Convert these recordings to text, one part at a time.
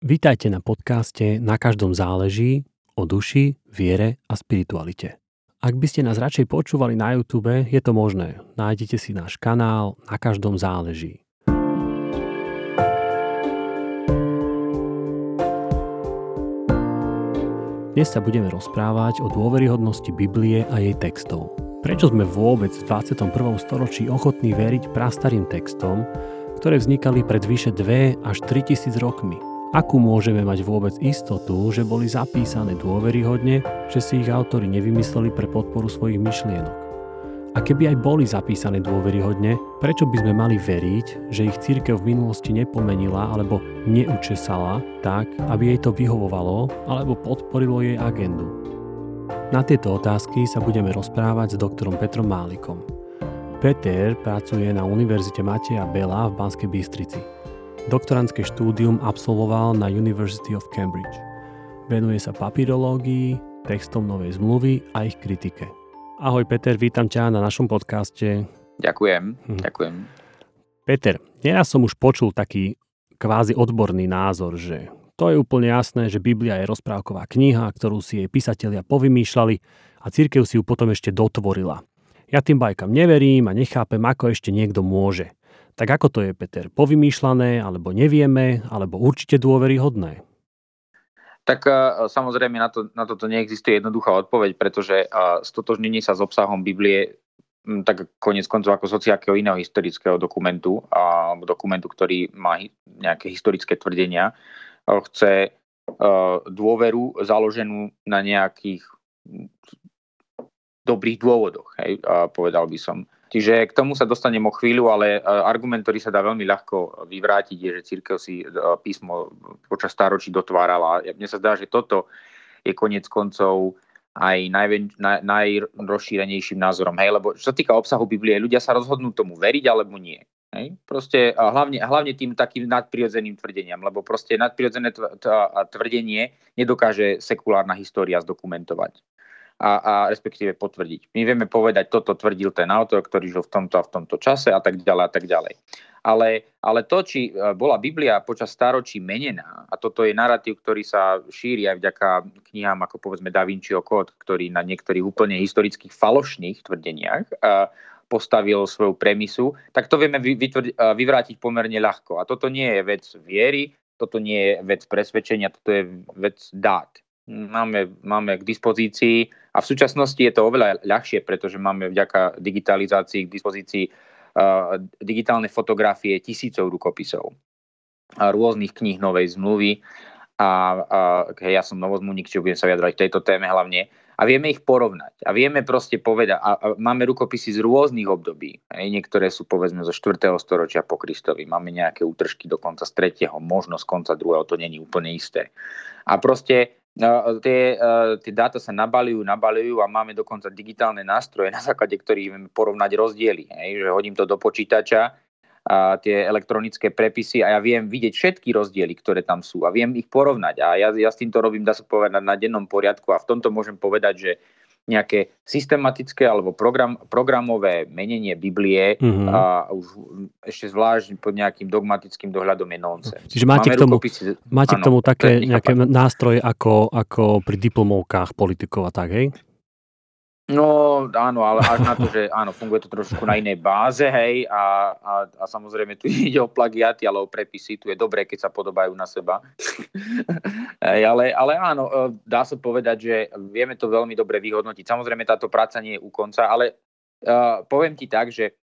Vítajte na podcaste Na každom záleží o duši, viere a spiritualite. Ak by ste nás radšej počúvali na YouTube, je to možné. Nájdete si náš kanál Na každom záleží. Dnes sa budeme rozprávať o dôveryhodnosti Biblie a jej textov. Prečo sme vôbec v 21. storočí ochotní veriť prastarým textom, ktoré vznikali pred vyše 2 až 3000 rokmi – Akú môžeme mať vôbec istotu, že boli zapísané dôveryhodne, že si ich autori nevymysleli pre podporu svojich myšlienok? A keby aj boli zapísané dôveryhodne, prečo by sme mali veriť, že ich církev v minulosti nepomenila alebo neučesala tak, aby jej to vyhovovalo alebo podporilo jej agendu? Na tieto otázky sa budeme rozprávať s doktorom Petrom Málikom. Peter pracuje na Univerzite Mateja Bela v Banskej Bystrici. Doktorantské štúdium absolvoval na University of Cambridge. Venuje sa papirológii, textom novej zmluvy a ich kritike. Ahoj Peter, vítam ťa na našom podcaste. Ďakujem, hm. ďakujem. Peter, neraz som už počul taký kvázi odborný názor, že to je úplne jasné, že Biblia je rozprávková kniha, ktorú si jej písatelia povymýšľali a církev si ju potom ešte dotvorila. Ja tým bajkam neverím a nechápem, ako ešte niekto môže. Tak ako to je, Peter? Povymýšľané, alebo nevieme, alebo určite dôveryhodné? Tak e, samozrejme na, to, na toto neexistuje jednoduchá odpoveď, pretože e, stotožnenie sa s obsahom Biblie tak konec koncov ako z iného historického dokumentu alebo dokumentu, ktorý má nejaké historické tvrdenia, e, chce dôveru založenú na nejakých dobrých dôvodoch, hej, povedal by som. Čiže k tomu sa dostanem o chvíľu, ale e, argument, ktorý sa dá veľmi ľahko vyvrátiť, je, že církev si e, písmo počas stáročí dotvárala. Mne sa zdá, že toto je konec koncov aj najven, naj, najrozšírenejším názorom. Hej? Lebo čo sa týka obsahu Biblie, ľudia sa rozhodnú tomu veriť alebo nie. Hej? Proste hlavne, hlavne tým takým nadprirodzeným tvrdeniam, lebo proste nadprirodzené tvrdenie nedokáže sekulárna história zdokumentovať a, a respektíve potvrdiť. My vieme povedať, toto tvrdil ten autor, ktorý žil v tomto a v tomto čase a tak ďalej a tak ďalej. Ale, ale to, či e, bola Biblia počas staročí menená, a toto je narratív, ktorý sa šíri aj vďaka knihám ako povedzme Da Vinciho kód, ktorý na niektorých úplne historických falošných tvrdeniach e, postavil svoju premisu, tak to vieme vytvrdi, e, vyvrátiť pomerne ľahko. A toto nie je vec viery, toto nie je vec presvedčenia, toto je vec dát máme, máme k dispozícii a v súčasnosti je to oveľa ľahšie, pretože máme vďaka digitalizácii k dispozícii digitálne fotografie tisícov rukopisov a rôznych kníh novej zmluvy a, a ja som novozmluvník, čiže budem sa vyjadrať v tejto téme hlavne a vieme ich porovnať a vieme proste povedať a, a máme rukopisy z rôznych období. Hej, niektoré sú povedzme zo 4. storočia po Kristovi, máme nejaké útržky dokonca z 3. možno z konca 2. to není úplne isté. A proste tie, tie dáta sa nabalujú, nabalujú a máme dokonca digitálne nástroje, na základe ktorých vieme porovnať rozdiely. Hej, že hodím to do počítača, a tie elektronické prepisy a ja viem vidieť všetky rozdiely, ktoré tam sú a viem ich porovnať. A ja, ja s týmto robím, dá sa povedať, na dennom poriadku a v tomto môžem povedať, že nejaké systematické alebo program, programové menenie Biblie mm-hmm. a už ešte zvlášť pod nejakým dogmatickým dohľadom je nonsens. Čiže máte, k tomu, rukopisy, máte áno, k tomu také nejaké nástroje ako, ako pri diplomovkách politikov a tak, hej? No áno, ale až na to, že áno, funguje to trošku na inej báze, hej, a, a, a samozrejme tu ide o plagiaty, ale o prepisy, tu je dobré, keď sa podobajú na seba. hej, ale, ale áno, e, dá sa povedať, že vieme to veľmi dobre vyhodnotiť. Samozrejme táto práca nie je u konca, ale uh, poviem ti tak, že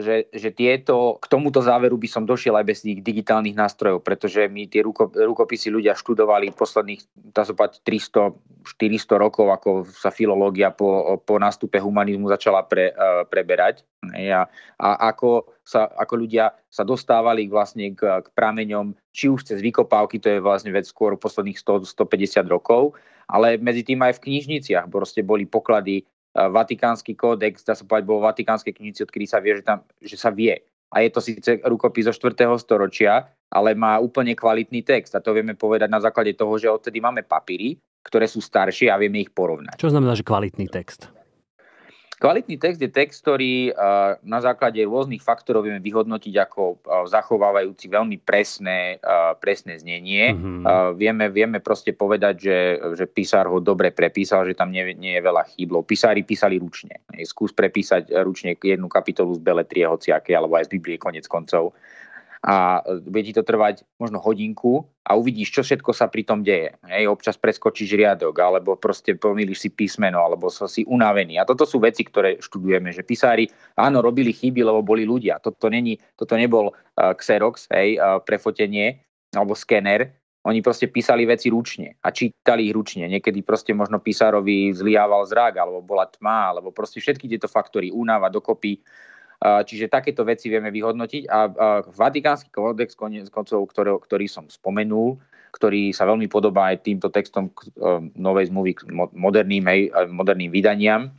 že, že tieto, k tomuto záveru by som došiel aj bez tých digitálnych nástrojov, pretože my tie ruko, rukopisy ľudia študovali posledných 300, 400 rokov, ako sa filológia po, po nástupe humanizmu začala pre, uh, preberať. A, a ako, sa, ako ľudia sa dostávali vlastne k, k prameňom, či už cez vykopávky, to je vlastne vec skôr posledných 100-150 rokov, ale medzi tým aj v knižniciach proste boli poklady Vatikánsky kódex, dá sa povedať, bol v Vatikánskej knižnici, odkedy sa vie, že, tam, že sa vie. A je to síce rukopis zo 4. storočia, ale má úplne kvalitný text. A to vieme povedať na základe toho, že odtedy máme papíry, ktoré sú staršie a vieme ich porovnať. Čo znamená, že kvalitný text? Kvalitný text je text, ktorý na základe rôznych faktorov vieme vyhodnotiť ako zachovávajúci veľmi presné, presné znenie. Mm-hmm. Vieme, vieme proste povedať, že, že písar ho dobre prepísal, že tam nie, nie je veľa chýb, písári písali ručne. Skús prepísať ručne jednu kapitolu z Beletrie, hociaké, alebo aj z Biblie konec koncov a bude ti to trvať možno hodinku a uvidíš, čo všetko sa pri tom deje. Hej, občas preskočíš riadok, alebo proste pomýliš si písmeno, alebo sa si unavený. A toto sú veci, ktoré študujeme, že písári, áno, robili chyby, lebo boli ľudia. Toto, není, toto nebol uh, Xerox, hej, uh, prefotenie, alebo skener, oni proste písali veci ručne a čítali ich ručne. Niekedy proste možno písarovi zliával zrak, alebo bola tma, alebo proste všetky tieto faktory, únava dokopy Čiže takéto veci vieme vyhodnotiť a Vatikánsky kódex koncov, ktorý, ktorý som spomenul, ktorý sa veľmi podobá aj týmto textom novej zmluvy moderným, hej, moderným vydaniam,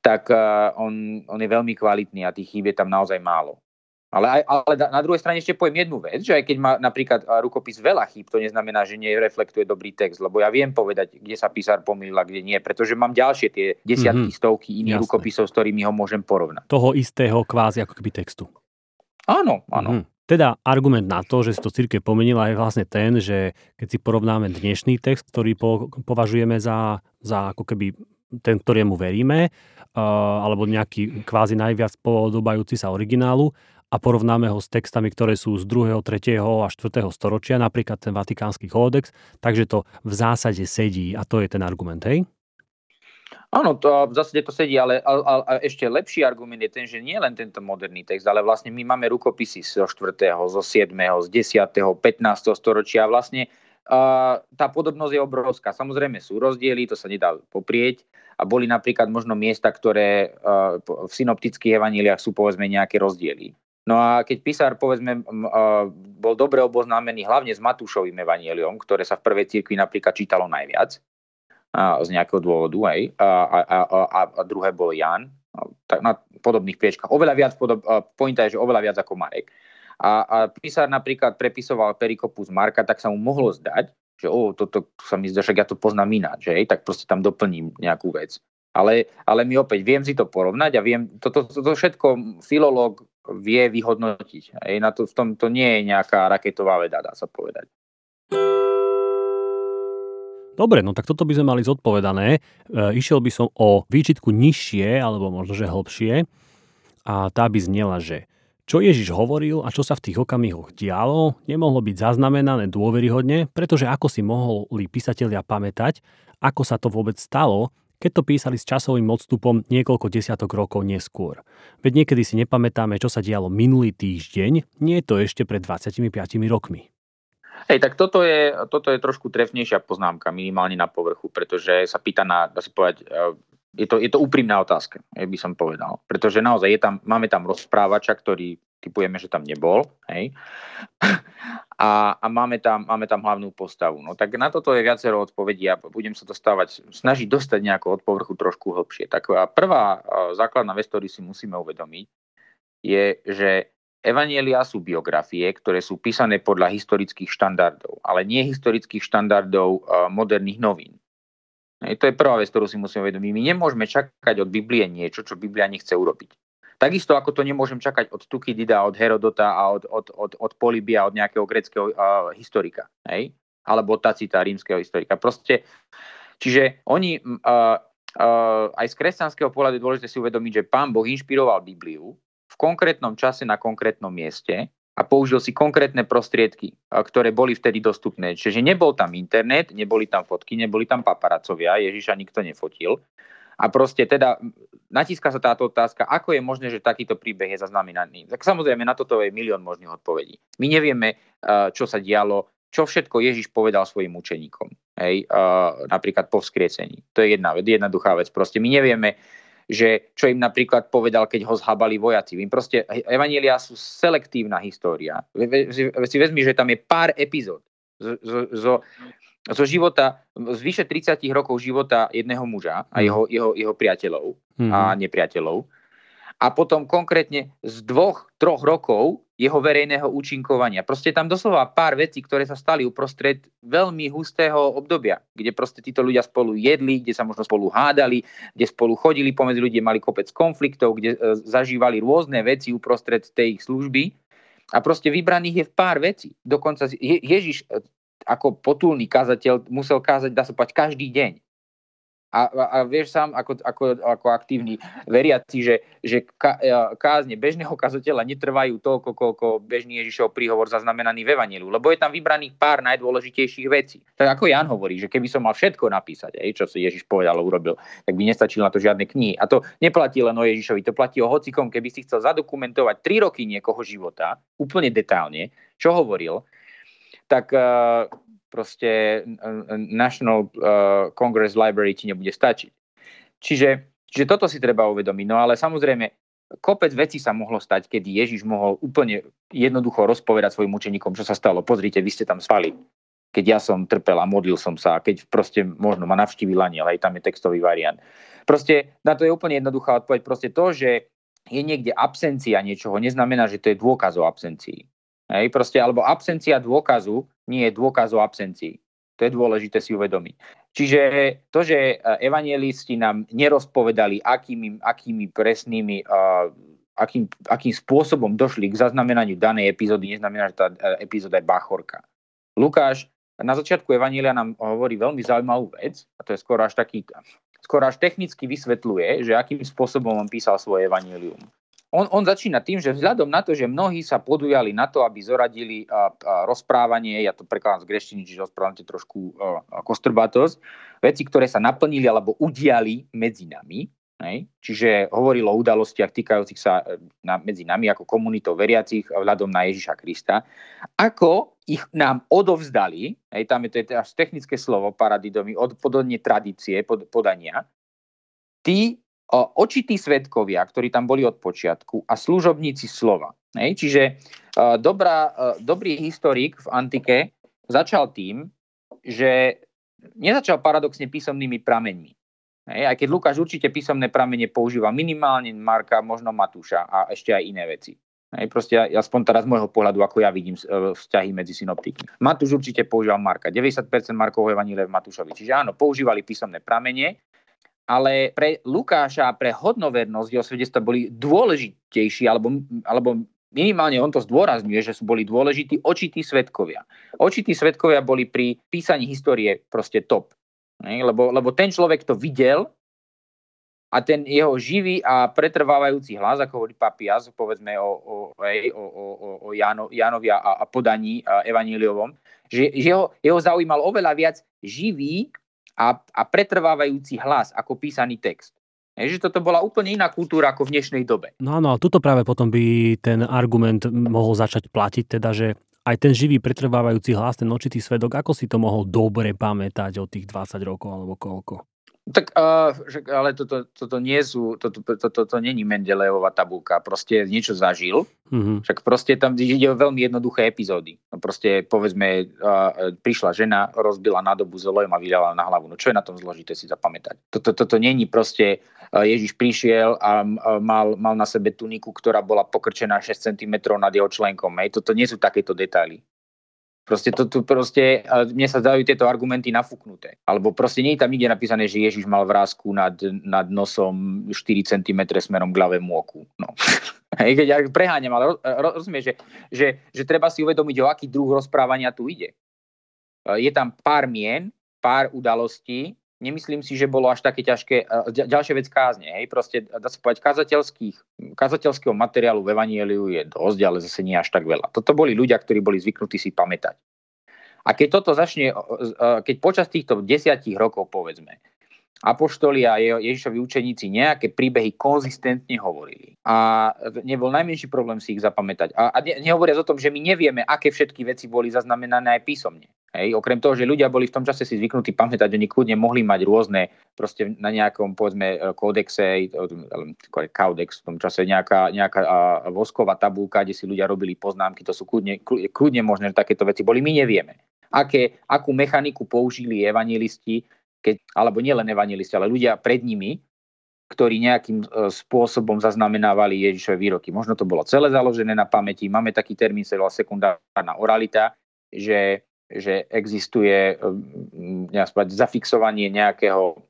tak on, on je veľmi kvalitný a tých chýb je tam naozaj málo. Ale, aj, ale na druhej strane ešte poviem jednu vec, že aj keď má napríklad rukopis veľa chýb, to neznamená, že nereflektuje dobrý text, lebo ja viem povedať, kde sa písar pomýlil a kde nie, pretože mám ďalšie tie desiatky, mm-hmm. stovky iných Jasne. rukopisov, s ktorými ho môžem porovnať. Toho istého kvázi ako keby textu. Áno, áno. Mm-hmm. Teda argument na to, že si to církev pomenila, je vlastne ten, že keď si porovnáme dnešný text, ktorý po, považujeme za, za ako keby ten, ktorému veríme, uh, alebo nejaký kvázi najviac podobajúci sa originálu, a porovnáme ho s textami, ktoré sú z 2., 3. a 4. storočia, napríklad ten Vatikánsky kódex, takže to v zásade sedí a to je ten argument, hej? Áno, to, v zásade to sedí, ale, ale, ale ešte lepší argument je ten, že nie len tento moderný text, ale vlastne my máme rukopisy zo 4., zo 7., z 10., 15. storočia. Vlastne uh, tá podobnosť je obrovská. Samozrejme sú rozdiely, to sa nedá poprieť. A boli napríklad možno miesta, ktoré uh, v synoptických evaníliách sú povedzme nejaké rozdiely. No a keď písar, povedzme, bol dobre oboznámený hlavne s Matúšovým evanieliom, ktoré sa v prvej cirkvi napríklad čítalo najviac, z nejakého dôvodu, aj, a, a, a, a druhé bol Jan, tak na podobných priečkách. Oveľa viac, podob, pointa je, že oveľa viac ako Marek. A, a písar napríklad prepisoval perikopu z Marka, tak sa mu mohlo zdať, že o, toto sa mi zdá, že ja to poznám ináč, že? tak proste tam doplním nejakú vec. Ale, ale my opäť viem si to porovnať a viem, toto to, to všetko filológ vie vyhodnotiť. Hej, na to, v tom to nie je nejaká raketová veda, dá sa povedať. Dobre, no tak toto by sme mali zodpovedané. E, išiel by som o výčitku nižšie, alebo možno, že hlbšie. A tá by znela, že čo Ježiš hovoril a čo sa v tých okamihoch dialo, nemohlo byť zaznamenané dôveryhodne, pretože ako si mohli písatelia pamätať, ako sa to vôbec stalo, keď to písali s časovým odstupom niekoľko desiatok rokov neskôr. Veď niekedy si nepamätáme, čo sa dialo minulý týždeň, nie je to ešte pred 25 rokmi. Hej, tak toto je, toto je trošku trefnejšia poznámka, minimálne na povrchu, pretože sa pýta na, dá sa povedať, e, je to, je to úprimná otázka, by som povedal. Pretože naozaj je tam, máme tam rozprávača, ktorý typujeme, že tam nebol. Hej a, a máme, tam, máme tam hlavnú postavu. No tak na toto je viacero odpovedí a budem sa dostávať, snažiť dostať nejako od povrchu trošku hlbšie. Tak prvá základná vec, ktorú si musíme uvedomiť, je, že Evanielia sú biografie, ktoré sú písané podľa historických štandardov, ale nie historických štandardov moderných novín. To je prvá vec, ktorú si musíme uvedomiť. My nemôžeme čakať od Biblie niečo, čo Biblia nechce urobiť. Takisto ako to nemôžem čakať od Tukidida, od Herodota a od, od, od, od Polibia, od nejakého greckého uh, historika. Hej? Alebo Tacita, rímskeho historika. Proste, čiže oni uh, uh, aj z kresťanského pohľadu je dôležité si uvedomiť, že pán Boh inšpiroval Bibliu v konkrétnom čase na konkrétnom mieste a použil si konkrétne prostriedky, ktoré boli vtedy dostupné. Čiže nebol tam internet, neboli tam fotky, neboli tam paparacovia, Ježiša nikto nefotil. A proste teda natíska sa táto otázka, ako je možné, že takýto príbeh je zaznamenaný. Tak samozrejme, na toto je milión možných odpovedí. My nevieme, eh, čo sa dialo, čo všetko Ježiš povedal svojim učeníkom. Hej, eh, napríklad po vzkriesení. To je jedna, jednoduchá vec. Proste my nevieme, že čo im napríklad povedal, keď ho zhabali vojaci. Vím proste, Evanielia sú selektívna história. Si vezmi, že tam je pár epizód zo, zo života, z vyše 30 rokov života jedného muža a mhm. jeho, jeho, jeho priateľov mm-hmm. a nepriateľov. A potom konkrétne z dvoch, troch rokov jeho verejného účinkovania. Proste tam doslova pár vecí, ktoré sa stali uprostred veľmi hustého obdobia, kde proste títo ľudia spolu jedli, kde sa možno spolu hádali, kde spolu chodili pomedzi ľudí, mali kopec konfliktov, kde e, zažívali rôzne veci uprostred tej ich služby. A proste vybraných je v pár vecí. Dokonca Je- Ježiš e, ako potulný kazateľ musel kázať, dá sa povedať, každý deň. A, a, a vieš sám, ako, ako, ako aktívny veriaci, že, že ka, e, kázne bežného kazateľa netrvajú toľko, koľko bežný Ježišov príhovor zaznamenaný v Evangeliu, lebo je tam vybraných pár najdôležitejších vecí. Tak ako Jan hovorí, že keby som mal všetko napísať, aj, čo si Ježiš povedal a urobil, tak by nestačilo na to žiadne knihy. A to neplatí len o Ježišovi, to platí o hocikom, keby si chcel zadokumentovať 3 roky niekoho života, úplne detálne, čo hovoril, tak uh, proste National uh, Congress Library ti nebude stačiť. Čiže, čiže toto si treba uvedomiť. No ale samozrejme, kopec vecí sa mohlo stať, kedy Ježiš mohol úplne jednoducho rozpovedať svojim učeníkom, čo sa stalo. Pozrite, vy ste tam spali. Keď ja som trpel a modlil som sa, keď proste možno ma navštívil aniel, aj tam je textový variant. Proste na to je úplne jednoduchá odpoveď. Proste to, že je niekde absencia niečoho, neznamená, že to je dôkaz o absencii. Hej, proste, alebo absencia dôkazu nie je dôkaz o absencii. To je dôležité si uvedomiť. Čiže to, že e, evangelisti nám nerozpovedali, akými, akými presnými, uh, akým, akým spôsobom došli k zaznamenaniu danej epizódy, neznamená, že tá e, epizóda je bachorka. Lukáš na začiatku Evanielia nám hovorí veľmi zaujímavú vec, a to je skoro až taký, skoro až technicky vysvetľuje, že akým spôsobom on písal svoje Evangelium on, on začína tým, že vzhľadom na to, že mnohí sa podujali na to, aby zoradili a, a rozprávanie, ja to prekladám z greštiny, čiže rozprávate trošku a, kostrbatosť, veci, ktoré sa naplnili alebo udiali medzi nami, hej? čiže hovorilo o udalostiach týkajúcich sa e, na, medzi nami ako komunitou veriacich vzhľadom na Ježiša Krista, ako ich nám odovzdali, hej, tam je to je až technické slovo, paradidomy, od, podobne tradície, pod, podania, tí očití svetkovia, ktorí tam boli od počiatku a služobníci slova. Hej? Čiže dobrá, dobrý historik v antike začal tým, že nezačal paradoxne písomnými prameňmi. Hej? Aj keď Lukáš určite písomné pramene používa minimálne Marka, možno Matúša a ešte aj iné veci. Hej, proste aspoň teraz z môjho pohľadu, ako ja vidím e, vzťahy medzi synoptikmi. Matúš určite používal Marka. 90% Markovho evanília v Matúšovi. Čiže áno, používali písomné pramene, ale pre Lukáša a pre hodnovernosť jeho svedectva boli dôležitejší, alebo, alebo minimálne on to zdôrazňuje, že sú boli dôležití očití svetkovia. Očití svetkovia boli pri písaní histórie proste top. Lebo, lebo ten človek to videl a ten jeho živý a pretrvávajúci hlas, ako hovorí Papias, povedzme o, o, o, o, o Jáno, Jánovi a, a podaní a evaníliovom, že, že jeho, jeho zaujímal oveľa viac živý a, a pretrvávajúci hlas ako písaný text. Je, že toto bola úplne iná kultúra ako v dnešnej dobe. No áno, a tuto práve potom by ten argument mohol začať platiť, teda, že aj ten živý pretrvávajúci hlas, ten očitý svedok, ako si to mohol dobre pamätať od tých 20 rokov alebo koľko? Tak, uh, ale toto, toto nie sú, toto, toto, toto není Mendelejová tabulka, proste niečo zažil, mm-hmm. však proste tam ide o veľmi jednoduché epizódy. No proste, povedzme, uh, prišla žena, rozbila nádobu s olejom a vyľala na hlavu. No čo je na tom zložité si zapamätať? Toto, toto není proste, uh, Ježiš prišiel a uh, mal, mal na sebe tuniku, ktorá bola pokrčená 6 cm nad jeho členkom. Hej. Toto nie sú takéto detaily. Proste to tu proste, mne sa zdajú tieto argumenty nafúknuté. Alebo proste nie je tam nikde napísané, že Ježiš mal vrázku nad, nad nosom 4 cm smerom k ľavému oku. No. Keď ja preháňam, ale rozumieš, že, že, že treba si uvedomiť, o aký druh rozprávania tu ide. Je tam pár mien, pár udalostí, nemyslím si, že bolo až také ťažké. Ďalšia vec kázne, hej, proste dá sa povedať, kazateľského materiálu v Evanieliu je dosť, ale zase nie až tak veľa. Toto boli ľudia, ktorí boli zvyknutí si pamätať. A keď toto začne, keď počas týchto desiatich rokov, povedzme, Apoštoli a Ježišovi učeníci nejaké príbehy konzistentne hovorili. A nebol najmenší problém si ich zapamätať. A, a ne, nehovoriac o tom, že my nevieme, aké všetky veci boli zaznamenané aj písomne. Hej, okrem toho, že ľudia boli v tom čase si zvyknutí pamätať, oni kľudne mohli mať rôzne, proste na nejakom, povedzme, kódexe, kaudex v tom čase, nejaká, nejaká vosková tabulka, kde si ľudia robili poznámky, to sú kľudne, kľudne možné, že takéto veci boli, my nevieme. Aké, akú mechaniku použili evangelisti, keď, alebo nielen evangelisti, ale ľudia pred nimi, ktorí nejakým e, spôsobom zaznamenávali Ježišové výroky. Možno to bolo celé založené na pamäti. Máme taký termín, sa volá sekundárna oralita, že, že existuje spať, zafixovanie nejakého,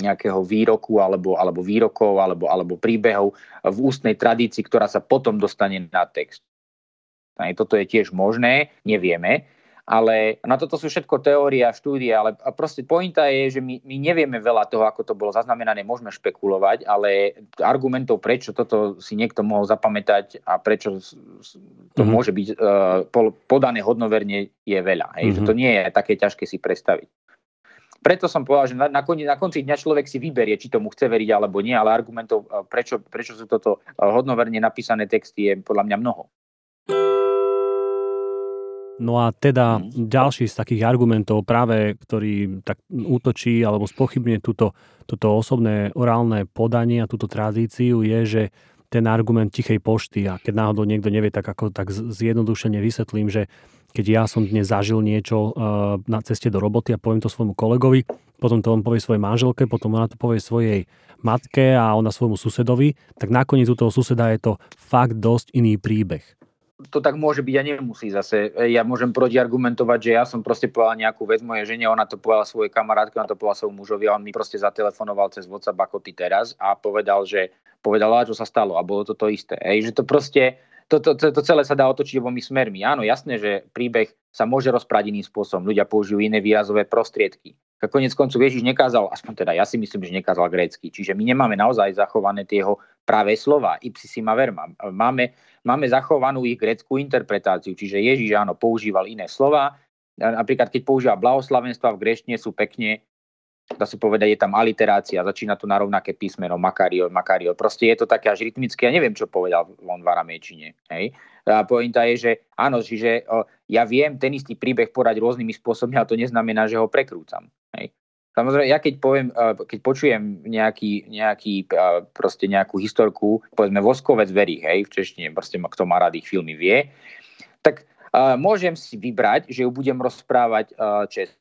nejakého výroku alebo, alebo výrokov alebo, alebo príbehov v ústnej tradícii, ktorá sa potom dostane na text. Toto je tiež možné, nevieme, ale na toto sú všetko teórie a štúdie, ale proste pointa je, že my, my nevieme veľa toho, ako to bolo zaznamenané, môžeme špekulovať, ale argumentov, prečo toto si niekto mohol zapamätať a prečo to mm-hmm. môže byť uh, podané hodnoverne je veľa. Hej? Mm-hmm. Že to nie je také ťažké si predstaviť. Preto som povedal, že na, na, konci, na konci dňa človek si vyberie, či tomu chce veriť alebo nie, ale argumentov, prečo, prečo sú toto hodnoverne napísané texty, je podľa mňa mnoho. No a teda mhm. ďalší z takých argumentov práve, ktorý tak útočí alebo spochybňuje túto, túto osobné orálne podanie a túto tradíciu je, že ten argument tichej pošty a keď náhodou niekto nevie, tak ako tak zjednodušene vysvetlím, že keď ja som dnes zažil niečo uh, na ceste do roboty a poviem to svojmu kolegovi, potom to on povie svojej manželke, potom ona to povie svojej matke a ona svojmu susedovi, tak nakoniec u toho suseda je to fakt dosť iný príbeh to tak môže byť a nemusí zase. Ja môžem protiargumentovať, že ja som proste povedal nejakú vec mojej žene, ona to povedala svojej kamarátke, ona to povedala svojmu mužovi a on mi proste zatelefonoval cez WhatsApp ako ty teraz a povedal, že povedala, čo sa stalo a bolo to to isté. Ej, že to proste, to, to, to, to celé sa dá otočiť obomi smermi. Áno, jasné, že príbeh sa môže rozprávať iným spôsobom. Ľudia použijú iné výrazové prostriedky. Konec koncu Ježiš nekázal, aspoň teda ja si myslím, že nekázal grécky. Čiže my nemáme naozaj zachované tie jeho práve slova, ipsisima verma. Máme, máme zachovanú ich grécku interpretáciu, čiže Ježiš áno, používal iné slova. Napríklad, keď používa blahoslavenstva v gréčne sú pekne dá sa povedať, je tam aliterácia, začína to na rovnaké písmeno, Makario, Makario. Proste je to také až rytmické, ja neviem, čo povedal on v. Hej? A pointa je, že áno, čiže ja viem ten istý príbeh podať rôznymi spôsobmi, ale to neznamená, že ho prekrúcam. Hej? Samozrejme, ja keď poviem, keď počujem nejaký, nejaký proste nejakú historku, povedzme Voskovec verí, hej, v češtine, proste kto má rád ich filmy vie, tak uh, môžem si vybrať, že ju budem rozprávať česky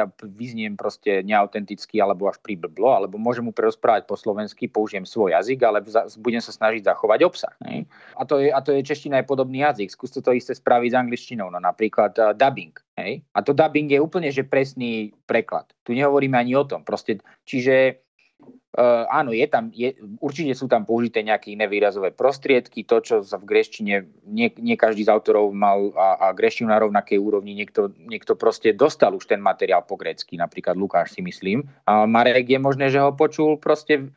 a vyzniem proste neautenticky alebo až priblblo, alebo môžem mu prerozprávať po slovensky, použijem svoj jazyk, ale budem sa snažiť zachovať obsah. Ne? A, to je, a to je čeština je podobný jazyk. Skúste to isté spraviť s angličtinou, no napríklad uh, dubbing. Hej? A to dubbing je úplne že presný preklad. Tu nehovoríme ani o tom. Proste, čiže Uh, áno, je tam, je, určite sú tam použité nejaké iné výrazové prostriedky, to, čo sa v greštine, nie, nie každý z autorov mal a, a greštinu na rovnakej úrovni, niekto, niekto proste dostal už ten materiál po grecky, napríklad Lukáš si myslím. A Marek je možné, že ho počul proste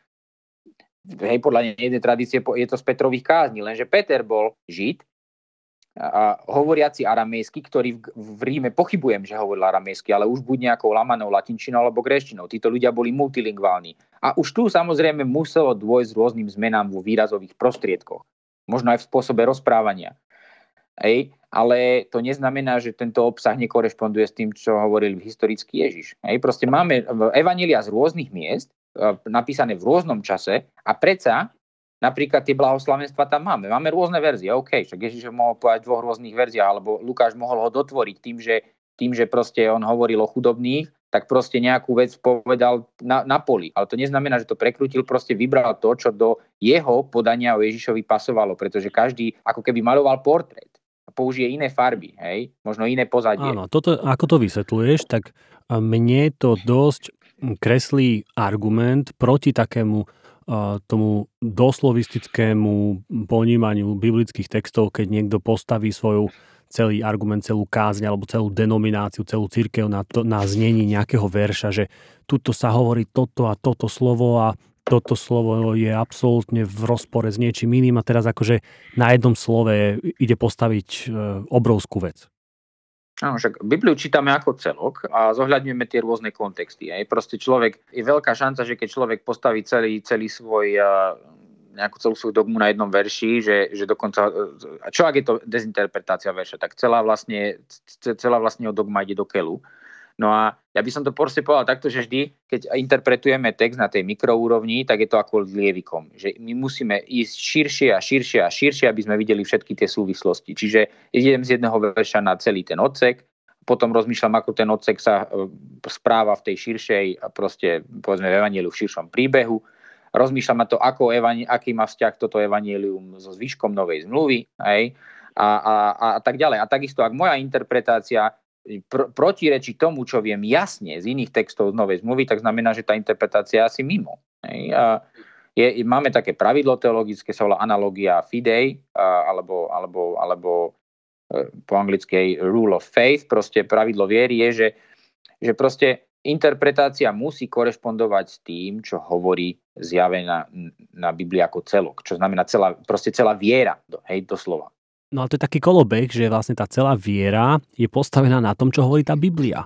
hej, podľa jednej tradície je to z Petrových kázni, lenže Peter bol žid, hovoriaci aramejsky, ktorý v, v Ríme pochybujem, že hovoril aramejsky, ale už buď nejakou lamanou latinčinou alebo greštinou. Títo ľudia boli multilingválni. A už tu samozrejme muselo dôjsť rôznym zmenám vo výrazových prostriedkoch. Možno aj v spôsobe rozprávania. Ej, ale to neznamená, že tento obsah nekorešponduje s tým, čo hovoril historický Ježiš. Ej, proste máme evanília z rôznych miest, e, napísané v rôznom čase a predsa Napríklad tie blahoslavenstva tam máme. Máme rôzne verzie, OK, však Ježiš mohol povedať dvoch rôznych verziách, alebo Lukáš mohol ho dotvoriť tým, že, tým, že proste on hovoril o chudobných, tak proste nejakú vec povedal na, na poli. Ale to neznamená, že to prekrútil, proste vybral to, čo do jeho podania o Ježišovi pasovalo, pretože každý ako keby maloval portrét a použije iné farby, hej? možno iné pozadie. Áno, toto, ako to vysvetľuješ, tak mne to dosť kreslí argument proti takému tomu doslovistickému ponímaniu biblických textov, keď niekto postaví svoju celý argument, celú kázň alebo celú denomináciu, celú církev na, to, na znení nejakého verša, že tuto sa hovorí toto a toto slovo a toto slovo je absolútne v rozpore s niečím iným a teraz akože na jednom slove ide postaviť e, obrovskú vec. Áno, však Bibliu čítame ako celok a zohľadňujeme tie rôzne kontexty. Aj. Proste človek, je veľká šanca, že keď človek postaví celý, celý svoj nejakú celú svoju dogmu na jednom verši, že, že dokonca, čo ak je to dezinterpretácia verša, tak celá vlastne, celá vlastne dogma ide do kelu. No a ja by som to proste povedal takto, že vždy, keď interpretujeme text na tej mikroúrovni, tak je to ako lievikom. Že my musíme ísť širšie a širšie a širšie, aby sme videli všetky tie súvislosti. Čiže idem z jedného verša na celý ten odsek, potom rozmýšľam, ako ten odsek sa e, správa v tej širšej, proste povedzme v Evangeliu v širšom príbehu rozmýšľam na to, ako evani- aký má vzťah toto evanielium so zvyškom novej zmluvy, hej, a, a, a, a tak ďalej. A takisto, ak moja interpretácia pr- protirečí tomu, čo viem jasne z iných textov z novej zmluvy, tak znamená, že tá interpretácia je asi mimo. Hej. A je, máme také pravidlo teologické, sa volá analogia fidei, a, alebo, alebo, alebo e, po anglickej rule of faith, proste pravidlo viery je, že, že proste interpretácia musí korešpondovať s tým, čo hovorí zjave na, na Biblii ako celok, čo znamená celá, proste celá viera, hej, doslova. No ale to je taký kolobek, že vlastne tá celá viera je postavená na tom, čo hovorí tá Biblia.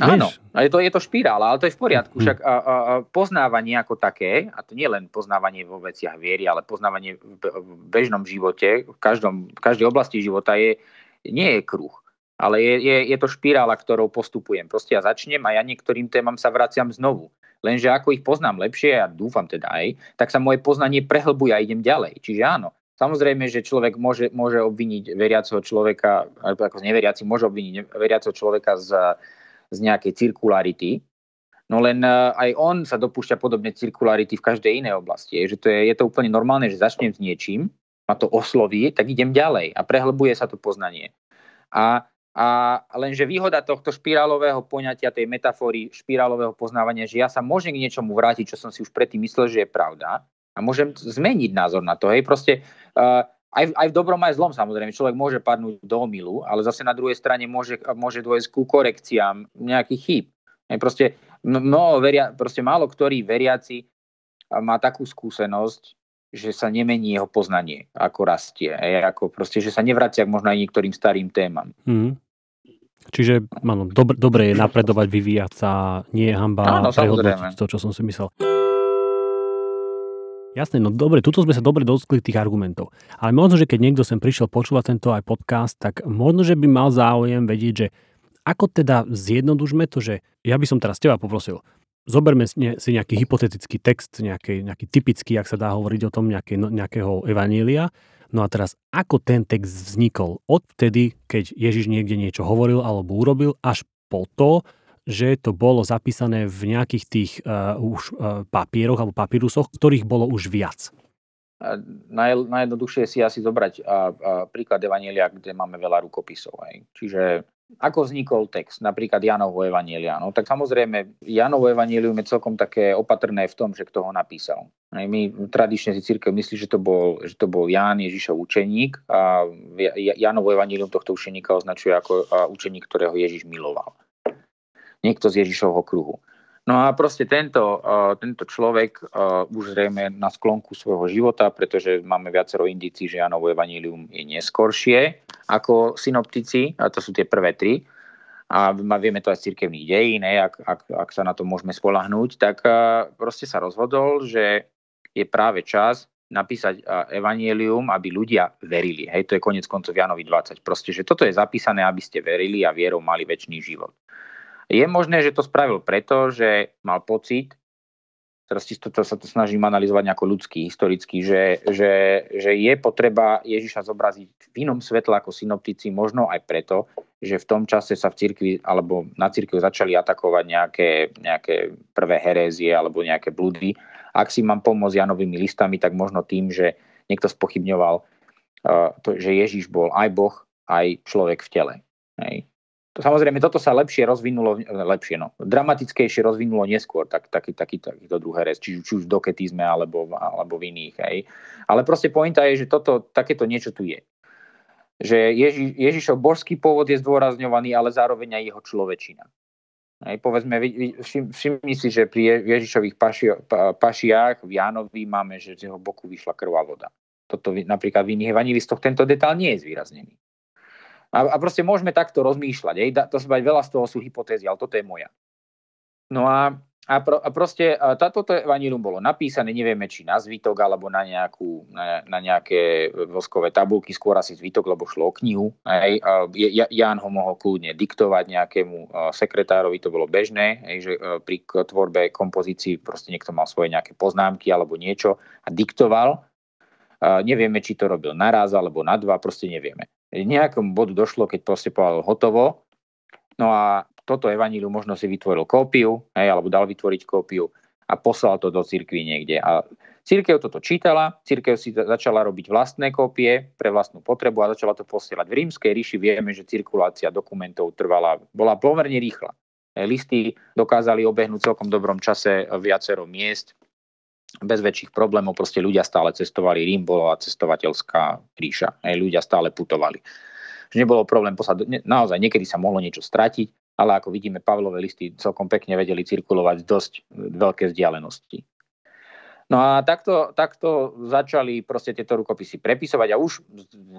Áno, a je to, je to špirála, ale to je v poriadku. Hm. Však a, a, a poznávanie ako také, a to nie len poznávanie vo veciach viery, ale poznávanie v, v bežnom živote, v, každom, v každej oblasti života je, nie je kruh ale je, je, je to špirála, ktorou postupujem. Proste ja začnem a ja niektorým témam sa vraciam znovu. Lenže ako ich poznám lepšie, a ja dúfam teda aj, tak sa moje poznanie prehlbuje a idem ďalej. Čiže áno, samozrejme, že človek môže, môže obviniť veriaceho človeka, alebo ako neveriaci, môže obviniť veriaceho človeka z, z nejakej cirkularity, No len e, aj on sa dopúšťa podobne cirkularity v každej inej oblasti. Je, že to je, je to úplne normálne, že začnem s niečím, ma to osloví, tak idem ďalej a prehlbuje sa to poznanie. A a lenže výhoda tohto špirálového poňatia, tej metafory špirálového poznávania, že ja sa môžem k niečomu vrátiť, čo som si už predtým myslel, že je pravda a môžem zmeniť názor na to. Hej, proste uh, aj, aj v dobrom, aj v zlom samozrejme. Človek môže padnúť do omilu, ale zase na druhej strane môže, môže dôjsť ku korekciám nejakých chýb. Hej, proste, mnoho veria, proste málo ktorý veriaci má takú skúsenosť, že sa nemení jeho poznanie, ako rastie. Hej, ako proste, že sa nevracia možno aj niektorým starým témam. Mm. Čiže áno, dob- dobre je napredovať, vyvíjať sa, nie je hamba áno, prehodnotiť to, čo som si myslel. Jasné, no dobre, tuto sme sa dobre dotkli tých argumentov. Ale možno, že keď niekto sem prišiel počúvať tento aj podcast, tak možno, že by mal záujem vedieť, že ako teda zjednodušme to, že ja by som teraz teba poprosil, zoberme si nejaký hypotetický text, nejaký, nejaký typický, ak sa dá hovoriť o tom, nejaké, no, nejakého evanília. No a teraz, ako ten text vznikol odtedy, keď Ježiš niekde niečo hovoril alebo urobil, až po to, že to bolo zapísané v nejakých tých uh, už uh, papieroch alebo papírusoch, ktorých bolo už viac. Naj, najjednoduchšie si asi zobrať a, a, príklad Evanielia, kde máme veľa rukopisov. Aj. Čiže ako vznikol text, napríklad Janovo Evanielia? No tak samozrejme, Janovo Evanielium je celkom také opatrné v tom, že kto ho napísal. Aj my tradične si církev myslí, že to bol, že to bol Ján Ježišov učeník a Janovo Evanielium tohto učeníka označuje ako učeník, ktorého Ježiš miloval. Niekto z Ježišovho kruhu. No a proste tento, tento človek už zrejme na sklonku svojho života, pretože máme viacero indícií, že Janovo evanílium je neskoršie ako synoptici, a to sú tie prvé tri, a vieme to aj z cirkevných dejín, ak, ak, ak sa na to môžeme spolahnúť, tak proste sa rozhodol, že je práve čas napísať evanielium, aby ľudia verili. Hej, to je konec koncov Janovi 20. Proste, že toto je zapísané, aby ste verili a vierou mali väčší život. Je možné, že to spravil preto, že mal pocit, teraz to, to sa to snažím analyzovať nejako ľudský, historicky, že, že, že je potreba Ježiša zobraziť v inom svetle ako synoptici, možno aj preto, že v tom čase sa v cirkvi alebo na cirkvi začali atakovať nejaké, nejaké prvé herézie alebo nejaké blúdy. Ak si mám pomôcť Janovými listami, tak možno tým, že niekto spochybňoval, uh, to, že Ježiš bol aj Boh, aj človek v tele. Hej. Samozrejme, toto sa lepšie rozvinulo, lepšie, no, dramatickejšie rozvinulo neskôr, tak, taký, taký, takýto druhé rez, či, či už v doketizme alebo, alebo v iných. Hej. Ale proste pointa je, že toto, takéto niečo tu je. Že Ježi, Ježišov božský pôvod je zdôrazňovaný, ale zároveň aj jeho človečina. Hej, povedzme, všim, všimni si, že pri Ježišových paši, pa, pašiach v Jánovi máme, že z jeho boku vyšla krvá voda. Toto napríklad v iných evangelistoch tento detál nie je zvýraznený. A, a proste môžeme takto rozmýšľať. Ej? To sa veľa z toho sú hypotézy, ale toto je moja. No a, a, pro, a proste táto evanílium bolo napísané, nevieme či na zvitok alebo na, nejakú, na, na nejaké voskové tabulky, skôr asi zvitok, lebo šlo o knihu. Hej. A Ján ho mohol kľudne diktovať nejakému sekretárovi, to bolo bežné, hej, že pri tvorbe kompozícií proste niekto mal svoje nejaké poznámky alebo niečo a diktoval. Nevieme, či to robil naraz alebo na dva, proste nevieme nejakom bodu došlo, keď proste povedal hotovo. No a toto evaníliu možno si vytvoril kópiu, hej, alebo dal vytvoriť kópiu a poslal to do cirkvi niekde. A církev toto čítala, církev si začala robiť vlastné kópie pre vlastnú potrebu a začala to posielať. V rímskej ríši vieme, že cirkulácia dokumentov trvala, bola pomerne rýchla. Listy dokázali obehnúť celkom dobrom čase viacero miest, bez väčších problémov, proste ľudia stále cestovali, Rím bola cestovateľská ríša, aj ľudia stále putovali. Že nebolo problém poslať, naozaj niekedy sa mohlo niečo stratiť, ale ako vidíme, Pavlové listy celkom pekne vedeli cirkulovať dosť veľké vzdialenosti. No a takto, takto začali proste tieto rukopisy prepisovať a už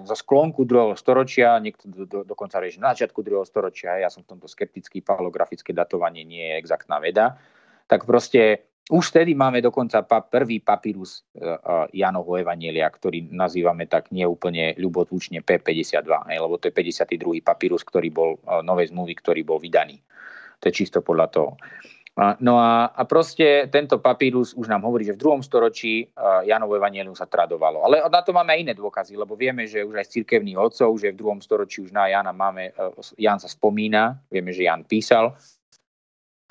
zo sklonku druhého storočia, niekto do, do, dokonca reži na začiatku druhého storočia, ja som v tomto skeptický, palografické datovanie nie je exaktná veda, tak proste už vtedy máme dokonca prvý papírus uh, Janovho Evanielia, ktorý nazývame tak neúplne ľubotúčne P52, hej, lebo to je 52. papírus, ktorý bol uh, novej zmluvy, ktorý bol vydaný. To je čisto podľa toho. No a, a proste tento papírus už nám hovorí, že v druhom storočí Janovo Evangelium sa tradovalo. Ale na to máme aj iné dôkazy, lebo vieme, že už aj z cirkevných otcov, že v druhom storočí už na Jana máme, Jan sa spomína, vieme, že Jan písal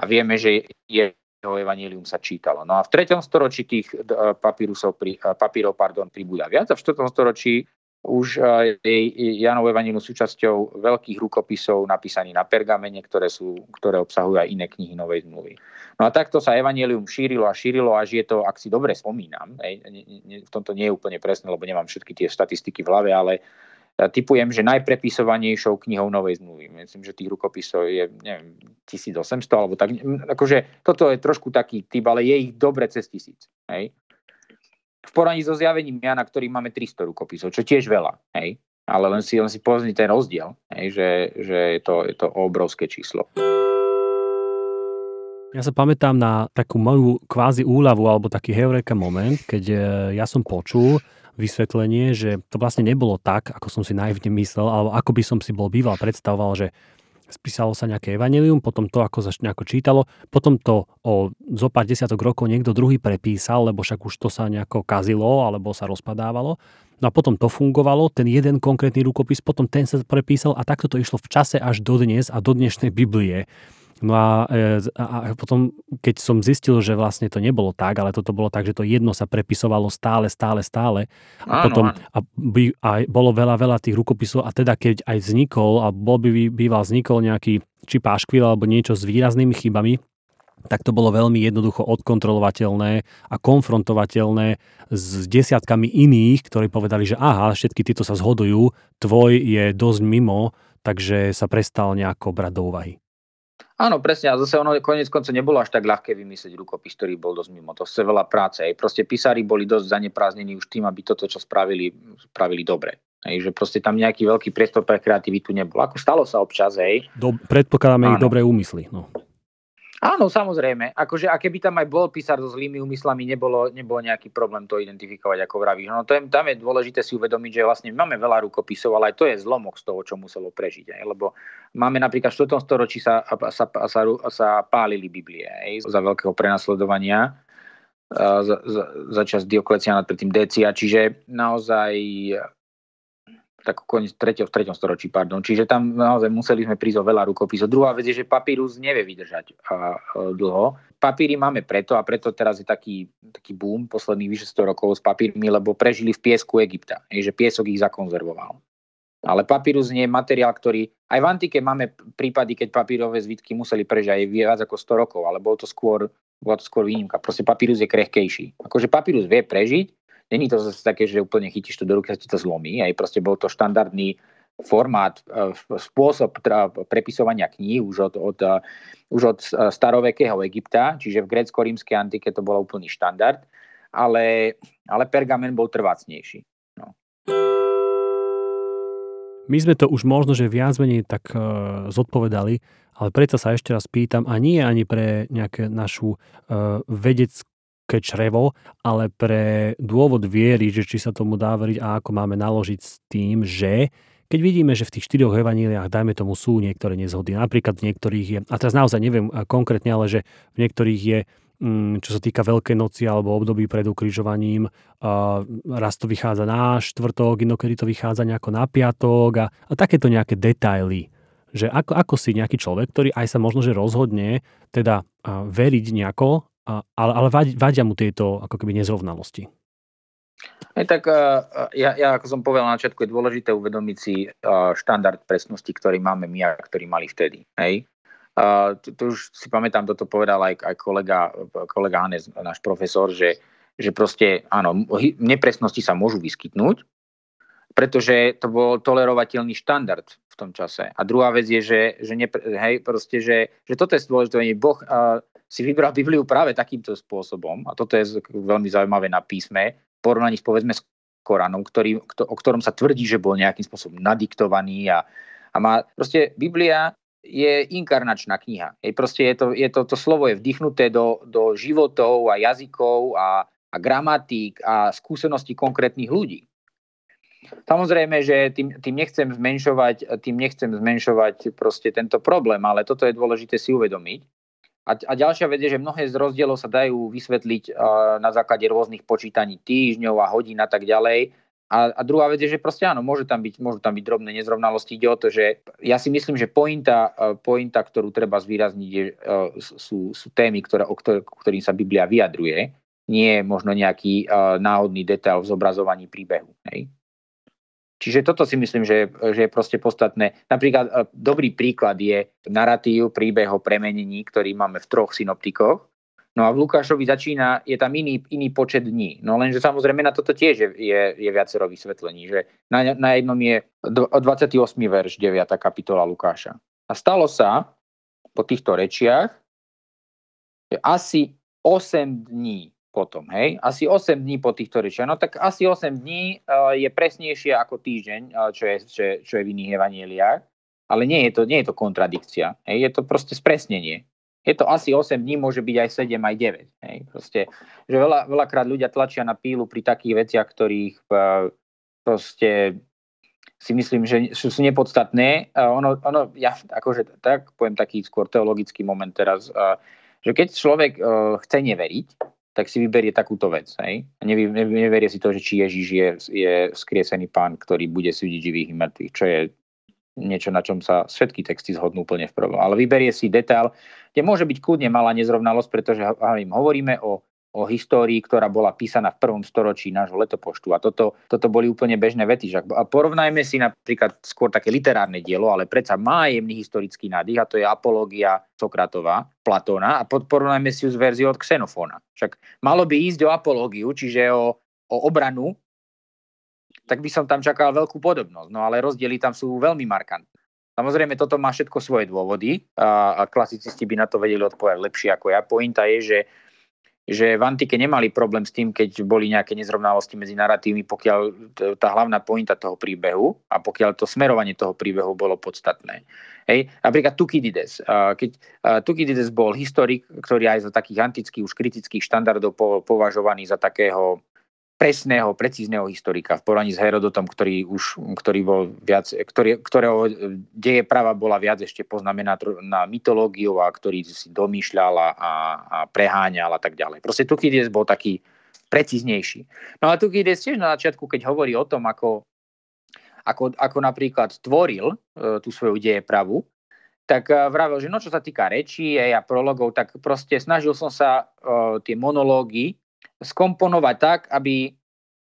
a vieme, že je jeho evanílium sa čítalo. No a v 3. storočí tých e, papírusov, pri, e, papírov pardon, pribúda viac a v 4. storočí už e, je Janov evanílium súčasťou veľkých rukopisov napísaných na pergamene, ktoré, sú, ktoré obsahujú aj iné knihy Novej zmluvy. No a takto sa evanílium šírilo a šírilo, až je to, ak si dobre spomínam, v tomto nie je úplne presné, lebo nemám všetky tie štatistiky v hlave, ale typujem, že najprepisovanejšou knihou Novej zmluvy. Myslím, že tých rukopisov je neviem, 1800 alebo tak. Akože toto je trošku taký typ, ale je ich dobre cez tisíc. Hej? V poraní so zjavením Jana, ktorý máme 300 rukopisov, čo tiež veľa. Hej? Ale len si, len si pozrite ten rozdiel, hej? Že, že je, to, je to obrovské číslo. Ja sa pamätám na takú moju kvázi úľavu alebo taký heureka moment, keď eh, ja som počul, vysvetlenie, že to vlastne nebolo tak, ako som si naivne myslel, alebo ako by som si bol býval predstavoval, že spísalo sa nejaké evanelium, potom to ako sa nejako čítalo, potom to o zo pár desiatok rokov niekto druhý prepísal, lebo však už to sa nejako kazilo alebo sa rozpadávalo. No a potom to fungovalo, ten jeden konkrétny rukopis, potom ten sa prepísal a takto to išlo v čase až do dnes a do dnešnej Biblie. No a, e, a, a potom, keď som zistil, že vlastne to nebolo tak, ale toto bolo tak, že to jedno sa prepisovalo stále, stále, stále. A áno, potom A, by, a bolo veľa, veľa tých rukopisov a teda keď aj vznikol, a bol by býval vznikol nejaký či páškvil alebo niečo s výraznými chybami, tak to bolo veľmi jednoducho odkontrolovateľné a konfrontovateľné s desiatkami iných, ktorí povedali, že aha, všetky títo sa zhodujú, tvoj je dosť mimo, takže sa prestal nejako brať do úvahy. Áno, presne. A zase ono konec konca nebolo až tak ľahké vymyslieť rukopis, ktorý bol dosť mimo. To chce veľa práce. Aj proste písari boli dosť zanepráznení už tým, aby toto, čo spravili, spravili dobre. Hej, že proste tam nejaký veľký priestor pre kreativitu nebol. Ako stalo sa občas, hej. Do, predpokladáme ich dobré úmysly. No. Áno, samozrejme. Akože, a keby tam aj bol písar so zlými úmyslami, nebolo, nebolo nejaký problém to identifikovať, ako vravíš. No to je, tam je dôležité si uvedomiť, že vlastne máme veľa rukopisov, ale aj to je zlomok z toho, čo muselo prežiť. Aj? Lebo máme napríklad v 4. storočí sa, sa, sa, sa pálili Biblie aj? za veľkého prenasledovania za, za, za čas Diokleciana, predtým Decia, čiže naozaj tak koniec 3. v 3. storočí, pardon. Čiže tam naozaj museli sme prísť o veľa rukopisov. Druhá vec je, že papírus nevie vydržať a, a, dlho. Papíry máme preto a preto teraz je taký, taký boom posledných vyše 100 rokov s papírmi, lebo prežili v piesku Egypta. Je, že piesok ich zakonzervoval. Ale papírus nie je materiál, ktorý... Aj v antike máme prípady, keď papírové zvitky museli prežiť aj viac ako 100 rokov, ale bol to skôr, bola to skôr výnimka. Proste papírus je krehkejší. Akože papírus vie prežiť, Není to zase také, že úplne chytíš to do ruky a ti to zlomí. Aj proste bol to štandardný formát, e, spôsob prepisovania kníh už od, od, e, už od e, starovekého Egypta, čiže v grécko-rímskej antike to bol úplný štandard, ale, ale pergamen bol trvácnejší. No. My sme to už možno, že viac menej tak uh, zodpovedali, ale predsa sa ešte raz pýtam, a nie ani pre nejaké našu uh, vedeckú ľudské črevo, ale pre dôvod viery, že či sa tomu dá veriť a ako máme naložiť s tým, že keď vidíme, že v tých štyroch evaníliách, dajme tomu, sú niektoré nezhody, napríklad v niektorých je, a teraz naozaj neviem konkrétne, ale že v niektorých je mm, čo sa týka Veľkej noci alebo období pred ukrižovaním, raz to vychádza na štvrtok, inokedy to vychádza nejako na piatok a, a takéto nejaké detaily. Že ako, ako si nejaký človek, ktorý aj sa možno, že rozhodne teda veriť nejako ale, ale vadia mu tieto ako keby nezrovnalosti. Aj tak ja, ja, ako som povedal na začiatku, je dôležité uvedomiť si štandard presnosti, ktorý máme my a ktorý mali vtedy. Hej? Uh, to, už si pamätám, toto povedal aj, aj kolega, kolega Hanes, náš profesor, že, že proste, áno, nepresnosti sa môžu vyskytnúť, pretože to bol tolerovateľný štandard v tom čase. A druhá vec je, že, že, ne, hej, proste, že, že toto je dôležité. Boh uh, si vybral Bibliu práve takýmto spôsobom a toto je veľmi zaujímavé na písme, porovnaní s povedzme s Koranom, ktorý, o ktorom sa tvrdí, že bol nejakým spôsobom nadiktovaný a, a má, proste Biblia je inkarnačná kniha. Je proste je to, je to, to slovo je vdychnuté do, do životov a jazykov a, a gramatík a skúseností konkrétnych ľudí. Samozrejme, že tým, tým, nechcem zmenšovať, tým nechcem zmenšovať proste tento problém, ale toto je dôležité si uvedomiť. A, a ďalšia vec je, že mnohé z rozdielov sa dajú vysvetliť uh, na základe rôznych počítaní týždňov a hodín a tak ďalej. A, a druhá vec je, že proste áno, môže tam byť, môžu tam byť drobné nezrovnalosti. Ide o to, že ja si myslím, že pointa, e, pointa ktorú treba zvýrazniť, je, e, sú, sú témy, ktoré, o ktor- ktorým sa Biblia vyjadruje. Nie možno nejaký uh, náhodný detail v zobrazovaní príbehu. Hej? Čiže toto si myslím, že, že je proste podstatné. Napríklad dobrý príklad je narratív, príbeh o premenení, ktorý máme v troch synoptikoch. No a v Lukášovi začína, je tam iný, iný počet dní. No lenže samozrejme na toto tiež je, je, je viacero vysvetlení, že na, na jednom je 28. verš 9. kapitola Lukáša. A stalo sa po týchto rečiach, že asi 8 dní potom, hej, asi 8 dní po týchto rečiach. No tak asi 8 dní uh, je presnejšie ako týždeň, uh, čo, je, čo, čo je v iných evanieliách, ale nie je to, nie je to kontradikcia, hej, je to proste spresnenie je to asi 8 dní, môže byť aj 7, aj 9. Hej. Proste, že veľa, veľakrát ľudia tlačia na pílu pri takých veciach, ktorých uh, proste si myslím, že sú, sú nepodstatné. Uh, ono, ono, ja akože tak poviem taký skôr teologický moment teraz, uh, že keď človek uh, chce neveriť, tak si vyberie takúto vec. Hej? Nevy, neverie si to, že či Ježiš je, je skriesený pán, ktorý bude súdiť živých i mŕtvych, čo je niečo, na čom sa všetky texty zhodnú úplne v prvom. Ale vyberie si detail, kde môže byť kľudne malá nezrovnalosť, pretože hovoríme o, o histórii, ktorá bola písaná v prvom storočí nášho letopoštu. A toto, toto boli úplne bežné vety. A porovnajme si napríklad skôr také literárne dielo, ale predsa má jemný historický nádych a to je Apológia Sokratová, Platóna a porovnajme si ju s verziou od Xenofóna. Však malo by ísť o apológiu, čiže o, o obranu tak by som tam čakal veľkú podobnosť. No ale rozdiely tam sú veľmi markantné. Samozrejme, toto má všetko svoje dôvody a, a klasicisti by na to vedeli odpovedať lepšie ako ja. Pointa je, že, že v antike nemali problém s tým, keď boli nejaké nezrovnalosti medzi narratívmi, pokiaľ tá hlavná pointa toho príbehu a pokiaľ to smerovanie toho príbehu bolo podstatné. Hej. Napríklad Tukidides. Keď Tukidides bol historik, ktorý aj za takých antických už kritických štandardov považovaný za takého presného, precízneho historika v porovnaní s Herodotom, ktorý už, ktorý bol viac, ktorý, ktorého deje práva bola viac ešte poznamená na mytológiu a ktorý si domýšľal a, a preháňal a tak ďalej. Proste Tukidides bol taký precíznejší. No a Tukidides tiež na začiatku, keď hovorí o tom, ako, ako, ako napríklad tvoril e, tú svoju deje pravu, tak e, vravel, že no čo sa týka rečí a prologov, tak proste snažil som sa e, tie monológy skomponovať tak, aby,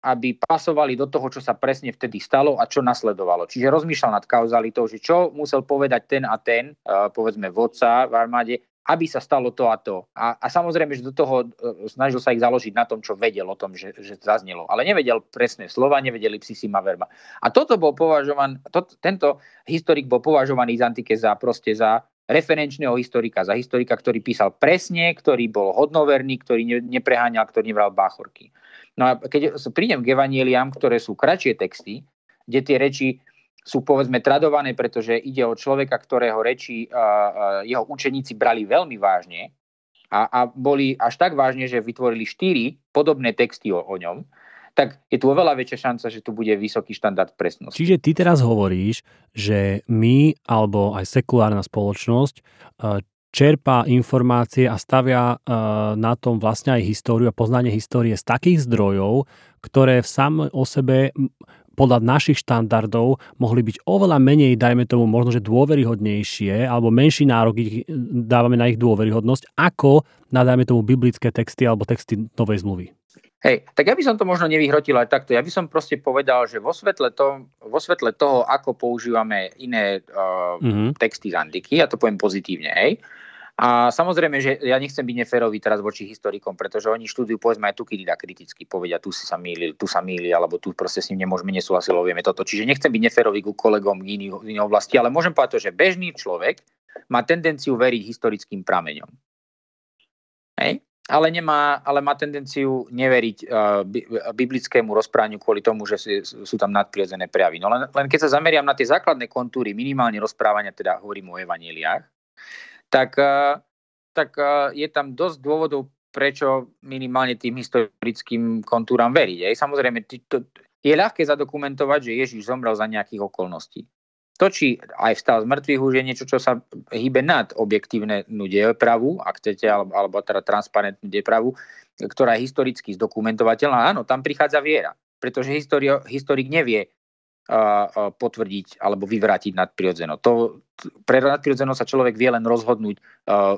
aby pasovali do toho, čo sa presne vtedy stalo a čo nasledovalo. Čiže rozmýšľal nad kauzalitou, že čo musel povedať ten a ten, povedzme vodca v armáde, aby sa stalo to a to. A, a samozrejme, že do toho e, snažil sa ich založiť na tom, čo vedel o tom, že, že zaznelo. Ale nevedel presné slova, nevedeli psisima verba. A toto bol považovaný, to, tento historik bol považovaný z antike za proste za referenčného historika, za historika, ktorý písal presne, ktorý bol hodnoverný, ktorý ne, nepreháňal, ktorý nebral báchorky. No a keď prídem k evanieliám, ktoré sú kratšie texty, kde tie reči sú povedzme tradované, pretože ide o človeka, ktorého reči uh, uh, jeho učeníci brali veľmi vážne a, a boli až tak vážne, že vytvorili štyri podobné texty o, o ňom, tak je tu oveľa väčšia šanca, že tu bude vysoký štandard presnosti. Čiže ty teraz hovoríš, že my alebo aj sekulárna spoločnosť e, čerpá informácie a stavia e, na tom vlastne aj históriu a poznanie histórie z takých zdrojov, ktoré v sam o sebe podľa našich štandardov mohli byť oveľa menej, dajme tomu, možno, že dôveryhodnejšie, alebo menší nárok ich dávame na ich dôveryhodnosť, ako na, dajme tomu, biblické texty alebo texty Novej zmluvy. Hej, tak ja by som to možno nevyhrotil aj takto. Ja by som proste povedal, že vo svetle, to, vo svetle toho, ako používame iné uh, mm-hmm. texty z antiky, ja to poviem pozitívne, hej, a samozrejme, že ja nechcem byť neférový teraz voči historikom, pretože oni štúdiu povedzme aj tu Kirida kriticky, povedia, tu si sa mýli, tu sa mýli, alebo tu proste s ním nemôžeme nesúhlasiť, vieme toto. Čiže nechcem byť neférový ku kolegom iných, iných oblasti, ale môžem povedať to, že bežný človek má tendenciu veriť historickým prameňom. Hej? Ale, nemá, ale má tendenciu neveriť uh, biblickému rozprávaniu kvôli tomu, že sú tam nadprirodzené prejavy. No len, len keď sa zameriam na tie základné kontúry, minimálne rozprávania, teda hovorím o evaníliách, tak, eh, tak eh, je tam dosť dôvodov, prečo minimálne tým historickým kontúram veriť. Aj samozrejme, to, je ľahké zadokumentovať, že Ježiš zomrel za nejakých okolností. To, či aj vstal z mŕtvych, už je niečo, čo sa hýbe nad objektívne dejepravu, ak chcete, alebo, alebo teda transparentnú dejepravu, ktorá je historicky zdokumentovateľná. Áno, tam prichádza viera, pretože historik nevie, potvrdiť alebo vyvrátiť nadprirodzeno. To, pre nadprirodzeno sa človek vie len rozhodnúť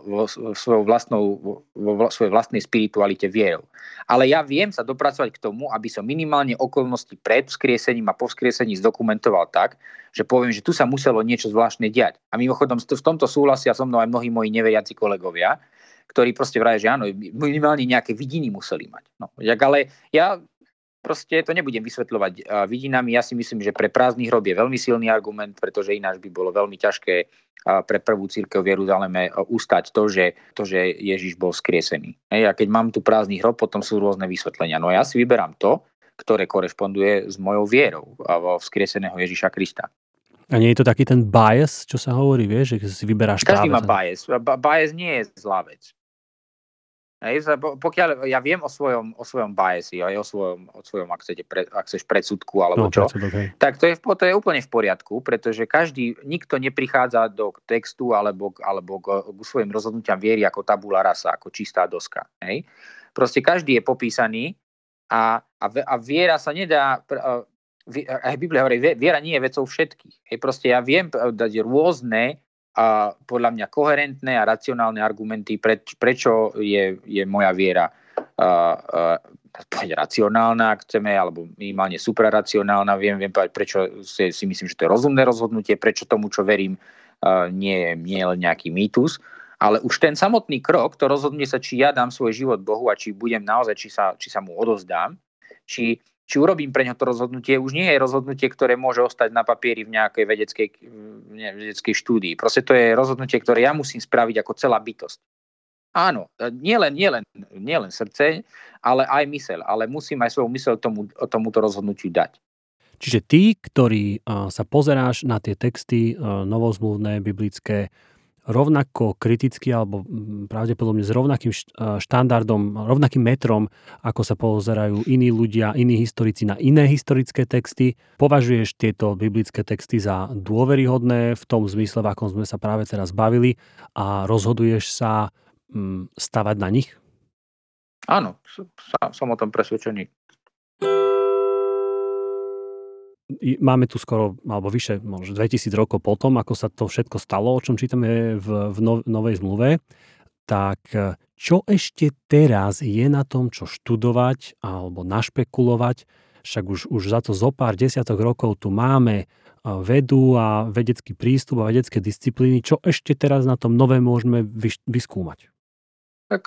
vo, svojou vlastnou, vo svojej vlastnej spiritualite vierou. Ale ja viem sa dopracovať k tomu, aby som minimálne okolnosti pred vzkriesením a po vzkriesení zdokumentoval tak, že poviem, že tu sa muselo niečo zvláštne diať. A mimochodom v tomto súhlasia so mnou aj mnohí moji neveriaci kolegovia, ktorí proste vrajú, že áno, minimálne nejaké vidiny museli mať. No, ale ja Proste to nebudem vysvetľovať vidinami. Ja si myslím, že pre prázdny hrob je veľmi silný argument, pretože ináč by bolo veľmi ťažké pre prvú církev v Jeruzaleme ustať to, že, to, že Ježiš bol skriesený. Hej, a keď mám tu prázdny hrob, potom sú rôzne vysvetlenia. No ja si vyberám to, ktoré korešponduje s mojou vierou vo vzkrieseného Ježiša Krista. A nie je to taký ten bias, čo sa hovorí, vieš, že si vyberáš Každý má bias. Bias nie je zlá vec. Hej, pokiaľ ja viem o svojom, o svojom biasi, aj o svojom, o svojom ak, chcete, pre, ak chceš predsudku alebo no, čo, predsudok, tak to je, to je úplne v poriadku, pretože každý, nikto neprichádza do textu alebo, alebo k, k svojim rozhodnutiam viery ako tabula rasa, ako čistá doska. Hej. Proste každý je popísaný a, a, a viera sa nedá, aj Biblia hovorí, viera nie je vecou všetkých. Hej, proste ja viem dať rôzne a podľa mňa koherentné a racionálne argumenty, preč, prečo je, je moja viera uh, uh, racionálna, ak chceme, alebo minimálne supraracionálna. Viem, viem povedať, prečo si, si myslím, že to je rozumné rozhodnutie, prečo tomu, čo verím, uh, nie, nie je len nejaký mýtus. Ale už ten samotný krok, to rozhodne sa, či ja dám svoj život Bohu a či budem naozaj, či sa, či sa mu odozdám, či, či urobím pre ňo to rozhodnutie, už nie je rozhodnutie, ktoré môže ostať na papieri v nejakej vedeckej, ne, vedeckej štúdii. Proste to je rozhodnutie, ktoré ja musím spraviť ako celá bytosť. Áno, nielen nie len, nie len srdce, ale aj mysel. Ale musím aj svoju mysel tomu, tomuto rozhodnutiu dať. Čiže ty, ktorý sa pozeráš na tie texty novozmluvné, biblické, rovnako kriticky alebo mm, pravdepodobne s rovnakým štandardom, rovnakým metrom, ako sa pozerajú iní ľudia, iní historici na iné historické texty. Považuješ tieto biblické texty za dôveryhodné v tom zmysle, v akom sme sa práve teraz bavili a rozhoduješ sa mm, stavať na nich? Áno, som o tom presvedčený máme tu skoro, alebo vyše, možno 2000 rokov potom, ako sa to všetko stalo, o čom čítame v, v no, Novej zmluve, tak e, čo ešte teraz je na tom, čo študovať alebo našpekulovať, však už, už za to zo pár desiatok rokov tu máme e, vedu a vedecký prístup a vedecké disciplíny, čo ešte teraz na tom nové môžeme vyskúmať? Tak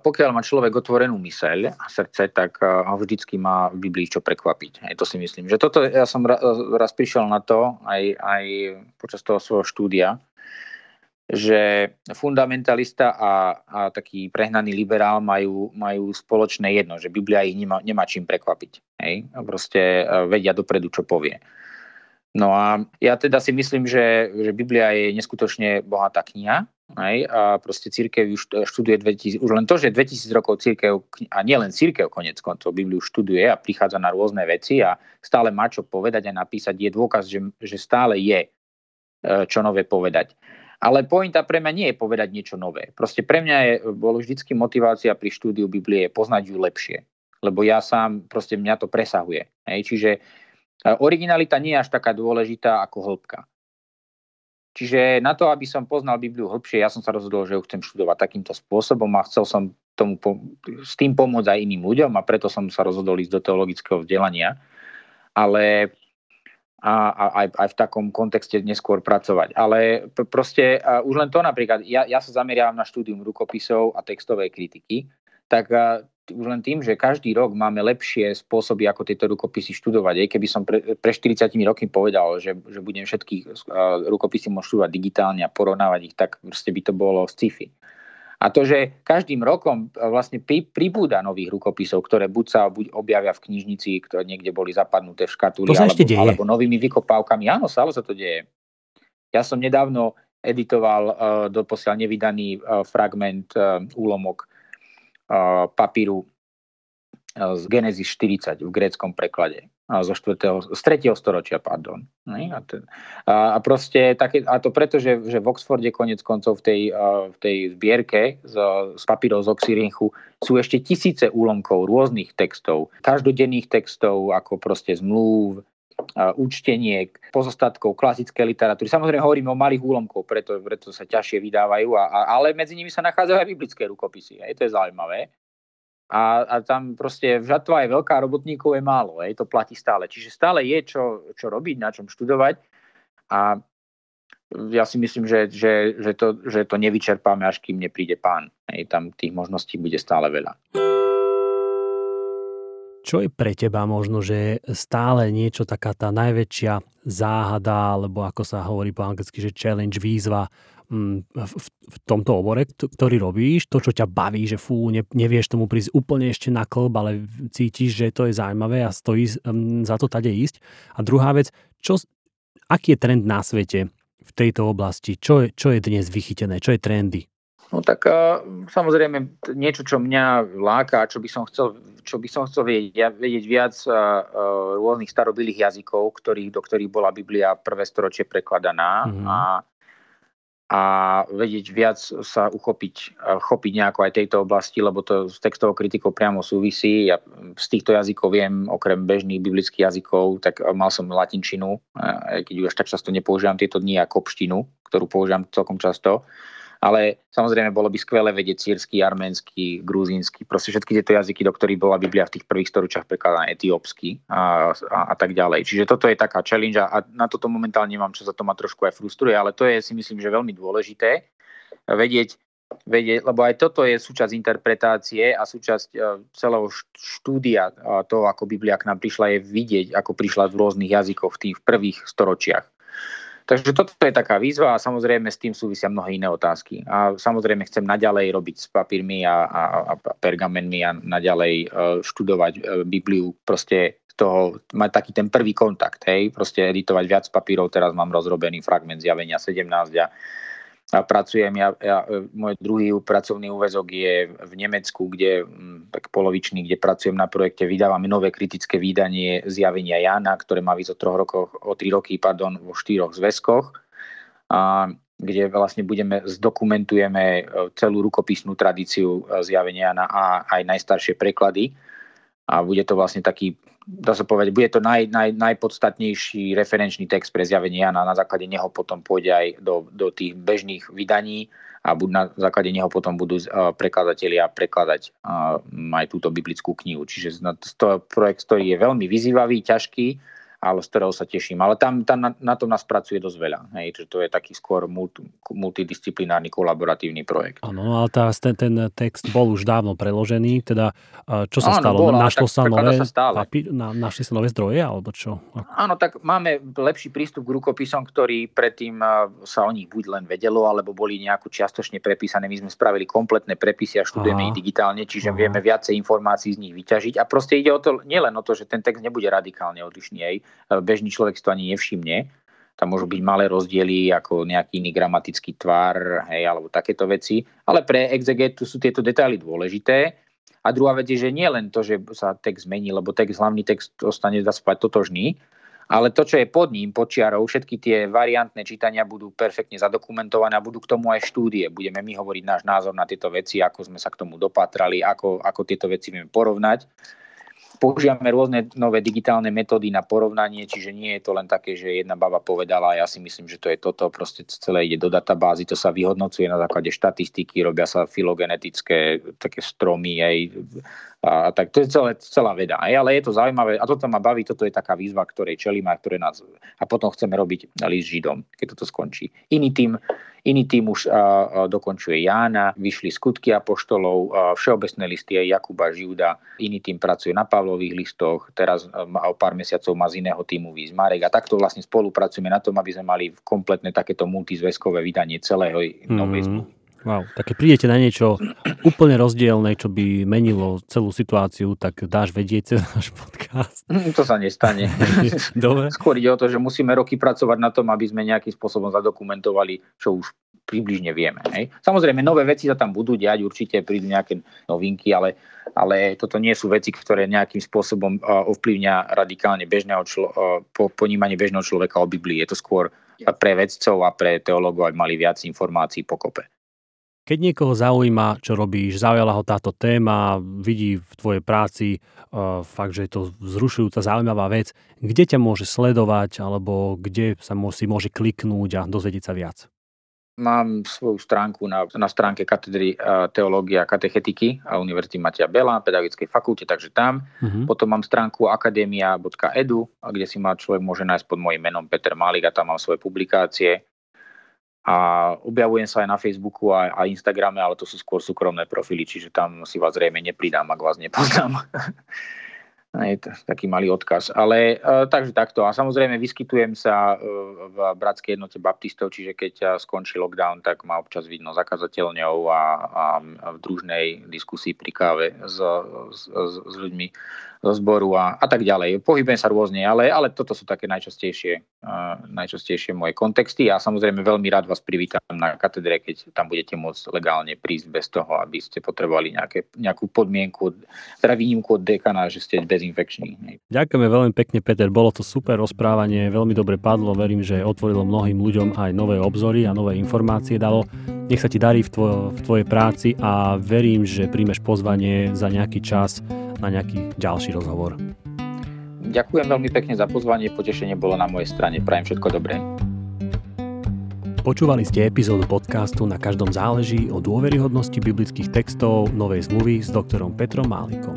pokiaľ má človek otvorenú myseľ a srdce, tak ho vždycky má v Biblii čo prekvapiť. Aj to si myslím. Že toto, ja som raz prišiel na to, aj, aj počas toho svojho štúdia, že fundamentalista a, a taký prehnaný liberál majú, majú spoločné jedno, že Biblia ich nemá, nemá čím prekvapiť. Hej? Proste vedia dopredu, čo povie. No a ja teda si myslím, že, že Biblia je neskutočne bohatá kniha Hej, a proste církev už študuje 2000, už len to, že 2000 rokov církev, a nielen církev konec koncov, Bibliu študuje a prichádza na rôzne veci a stále má čo povedať a napísať, je dôkaz, že, že stále je e, čo nové povedať. Ale pointa pre mňa nie je povedať niečo nové. Proste pre mňa je, bolo vždycky motivácia pri štúdiu Biblie poznať ju lepšie. Lebo ja sám, proste mňa to presahuje. Hej, čiže Originalita nie je až taká dôležitá ako hĺbka. Čiže na to, aby som poznal Bibliu hĺbšie, ja som sa rozhodol, že ju chcem študovať takýmto spôsobom a chcel som tomu, s tým pomôcť aj iným ľuďom a preto som sa rozhodol ísť do teologického vzdelania. Ale a, a aj, aj v takom kontexte neskôr pracovať. Ale proste uh, už len to napríklad, ja, ja sa zameriavam na štúdium rukopisov a textovej kritiky, tak uh, už len tým, že každý rok máme lepšie spôsoby, ako tieto rukopisy študovať. Aj keby som pre, pre 40 rokmi povedal, že, že budem všetky uh, rukopisy môcť študovať digitálne a porovnávať ich, tak proste by to bolo sci-fi. A to, že každým rokom e, vlastne pri, pribúda nových rukopisov, ktoré buď sa buď objavia v knižnici, ktoré niekde boli zapadnuté v škatuli, alebo, alebo novými vykopávkami. Áno, stále sa to deje. Ja som nedávno editoval uh, doposiaľ nevydaný uh, fragment, uh, úlomok papíru z Genesis 40 v gréckom preklade zo 4. z 3. storočia, pardon. Ten, a, proste také, a to preto, že, že v Oxforde konec koncov v tej, v tej zbierke z, z papírov z Oxyrynchu sú ešte tisíce úlomkov rôznych textov, každodenných textov, ako proste zmluv, účteniek, pozostatkov klasickej literatúry. Samozrejme hovoríme o malých úlomkov, preto, preto sa ťažšie vydávajú, a, a, ale medzi nimi sa nachádzajú aj biblické rukopisy. Aj to je zaujímavé a, a tam proste žatva je veľká, robotníkov je málo, hej, to platí stále. Čiže stále je čo, čo robiť, na čom študovať a ja si myslím, že, že, že, to, že to nevyčerpáme, až kým nepríde pán. Hej, tam tých možností bude stále veľa. Čo je pre teba možno, že stále niečo taká tá najväčšia záhada, alebo ako sa hovorí po anglicky, že challenge, výzva Mm, v, v tomto obore, ktorý robíš, to, čo ťa baví, že fú, ne, nevieš tomu prísť úplne ešte na klb, ale cítiš, že to je zaujímavé a stojí um, za to tade ísť. A druhá vec, čo, aký je trend na svete v tejto oblasti? Čo je, čo je dnes vychytené? Čo je trendy? No tak uh, samozrejme niečo, čo mňa láka, čo by som chcel, čo by som chcel vedieť, ja, vedieť viac uh, uh, rôznych starobilých jazykov, ktorých, do ktorých bola Biblia prvé storočie prekladaná mm-hmm. a a vedieť viac sa uchopiť, chopiť nejako aj tejto oblasti, lebo to s textovou kritikou priamo súvisí. Ja z týchto jazykov viem, okrem bežných biblických jazykov, tak mal som latinčinu, keď už tak často nepoužívam tieto dni, a kopštinu, ktorú používam celkom často ale samozrejme bolo by skvelé vedieť sírsky, arménsky, gruzínsky, proste všetky tieto jazyky, do ktorých bola Biblia v tých prvých storočiach prekladaná etiópsky a, a, a tak ďalej. Čiže toto je taká challenge a na toto momentálne nemám, čo sa to ma trošku aj frustruje, ale to je si myslím, že veľmi dôležité vedieť, vedieť, lebo aj toto je súčasť interpretácie a súčasť e, celého štúdia toho, ako Biblia k nám prišla, je vidieť, ako prišla v rôznych jazykoch v tých prvých storočiach. Takže toto je taká výzva a samozrejme s tým súvisia mnohé iné otázky. A samozrejme chcem naďalej robiť s papírmi a, a, a pergamenmi a naďalej uh, študovať uh, Bibliu, proste toho, mať taký ten prvý kontakt, hej, proste editovať viac papírov, teraz mám rozrobený fragment zjavenia 17 a a pracujem, ja, ja, môj druhý pracovný úvezok je v Nemecku, kde mm, tak polovičný, kde pracujem na projekte, vydávame nové kritické vydanie zjavenia Jana, ktoré má výsť o troch rokoch, o tri roky, pardon, vo štyroch zväzkoch, a, kde vlastne budeme, zdokumentujeme e, celú rukopisnú tradíciu e, zjavenia Jana a aj najstaršie preklady. A bude to vlastne taký dá sa povedať, bude to naj, naj, najpodstatnejší referenčný text pre zjavenie Jana. Na základe neho potom pôjde aj do, do tých bežných vydaní a na základe neho potom budú prekladatelia prekladať aj túto biblickú knihu. Čiže to projekt, ktorý je veľmi vyzývavý, ťažký, ale z ktorého sa teším. Ale tam, tam na, na tom nás pracuje dosť veľa. Hej, že to je taký skôr multi, multidisciplinárny kolaboratívny projekt. Áno, ale tá, ten, ten text bol už dávno preložený, teda čo sa Áno, stalo? Bol, Našlo sa nové, sa papír, na, našli sa nové zdroje, alebo čo? Áno, tak máme lepší prístup k rukopisom, ktorý predtým sa o nich buď len vedelo, alebo boli nejako čiastočne prepísané. My sme spravili kompletné prepisy a študujeme ich digitálne, čiže Aha. vieme viacej informácií z nich vyťažiť. A proste ide o to, nielen o to, že ten text nebude radikálne odlišný, aj bežný človek si to ani nevšimne. Tam môžu byť malé rozdiely ako nejaký iný gramatický tvar, hej, alebo takéto veci. Ale pre exegetu sú tieto detaily dôležité. A druhá vec je, že nie len to, že sa text zmení, lebo text, hlavný text ostane dá spať totožný, ale to, čo je pod ním, pod čiarou, všetky tie variantné čítania budú perfektne zadokumentované a budú k tomu aj štúdie. Budeme my hovoriť náš názor na tieto veci, ako sme sa k tomu dopatrali, ako, ako tieto veci vieme porovnať používame rôzne nové digitálne metódy na porovnanie, čiže nie je to len také, že jedna baba povedala, ja si myslím, že to je toto, proste celé ide do databázy, to sa vyhodnocuje na základe štatistiky, robia sa filogenetické také stromy, aj a, tak to je celé, celá veda. Aj, ale je to zaujímavé a toto ma baví, toto je taká výzva, ktorej čelíme a ktoré nás... A potom chceme robiť list Židom, keď toto skončí. Iný tým, iný tým už a, a, dokončuje Jána, vyšli skutky apoštolov, a, všeobecné listy aj Jakuba Žiuda, iný tým pracuje na Pavlových listoch, teraz a, o pár mesiacov má z iného týmu výsť Marek a takto vlastne spolupracujeme na tom, aby sme mali kompletné takéto multizväzkové vydanie celého mm. novej zmluvy. Wow, tak keď prídete na niečo úplne rozdielne, čo by menilo celú situáciu, tak dáš vedieť cez náš podcast. Mm, to sa nestane. Dobre. Skôr ide o to, že musíme roky pracovať na tom, aby sme nejakým spôsobom zadokumentovali, čo už približne vieme. Hej. Samozrejme, nové veci sa tam budú diať, určite prídu nejaké novinky, ale, ale toto nie sú veci, ktoré nejakým spôsobom ovplyvňa radikálne bežného člo, ponímanie bežného človeka o Biblii. Je to skôr pre vedcov a pre teológov, aby mali viac informácií pokope. Keď niekoho zaujíma, čo robíš, zaujala ho táto téma, vidí v tvojej práci uh, fakt, že je to vzrušujúca, zaujímavá vec, kde ťa môže sledovať alebo kde sa si môže kliknúť a dozvedieť sa viac? Mám svoju stránku na, na stránke katedry uh, teológia a katechetiky a Univerzity Matia Bela, pedagogickej fakulte, takže tam. Uh-huh. Potom mám stránku akademia.edu, kde si ma človek môže nájsť pod mojím menom Peter Malik a tam mám svoje publikácie a objavujem sa aj na Facebooku a, a Instagrame, ale to sú skôr súkromné profily, čiže tam si vás zrejme nepridám, ak vás nepoznám. je to taký malý odkaz. Ale e, takže takto. A samozrejme vyskytujem sa e, v Bratskej jednote baptistov, čiže keď e, skončí lockdown, tak ma občas vidno zakazateľňou a, a, v družnej diskusii pri káve s, s, s, s ľuďmi zo zboru a, a tak ďalej. Pohybujem sa rôzne, ale, ale toto sú také najčastejšie, najčastejšie moje kontexty a samozrejme veľmi rád vás privítam na katedre, keď tam budete môcť legálne prísť bez toho, aby ste potrebovali nejaké, nejakú podmienku, teda výnimku od dekana, že ste bezinfekční. Ďakujeme veľmi pekne, Peter. Bolo to super rozprávanie, veľmi dobre padlo. Verím, že otvorilo mnohým ľuďom aj nové obzory a nové informácie dalo. Nech sa ti darí v, tvoj, v tvojej práci a verím, že príjmeš pozvanie za nejaký čas na nejaký ďalší rozhovor. Ďakujem veľmi pekne za pozvanie, potešenie bolo na mojej strane. Prajem všetko dobré. Počúvali ste epizódu podcastu Na každom záleží o dôveryhodnosti biblických textov Novej zmluvy s doktorom Petrom Málikom.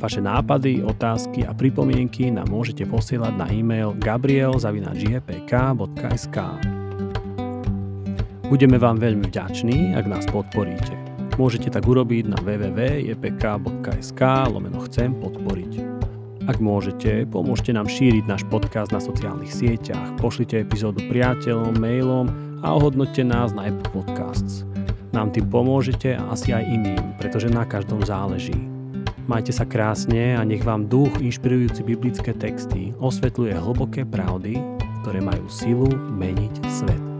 Vaše nápady, otázky a pripomienky nám môžete posielať na e-mail gabriel.gpk.sk Budeme vám veľmi vďační, ak nás podporíte. Môžete tak urobiť na www.jpk.sk lomeno chcem podporiť. Ak môžete, pomôžte nám šíriť náš podcast na sociálnych sieťach, pošlite epizódu priateľom, mailom a ohodnoťte nás na Apple Podcasts. Nám tým pomôžete a asi aj iným, pretože na každom záleží. Majte sa krásne a nech vám duch inšpirujúci biblické texty osvetľuje hlboké pravdy, ktoré majú silu meniť svet.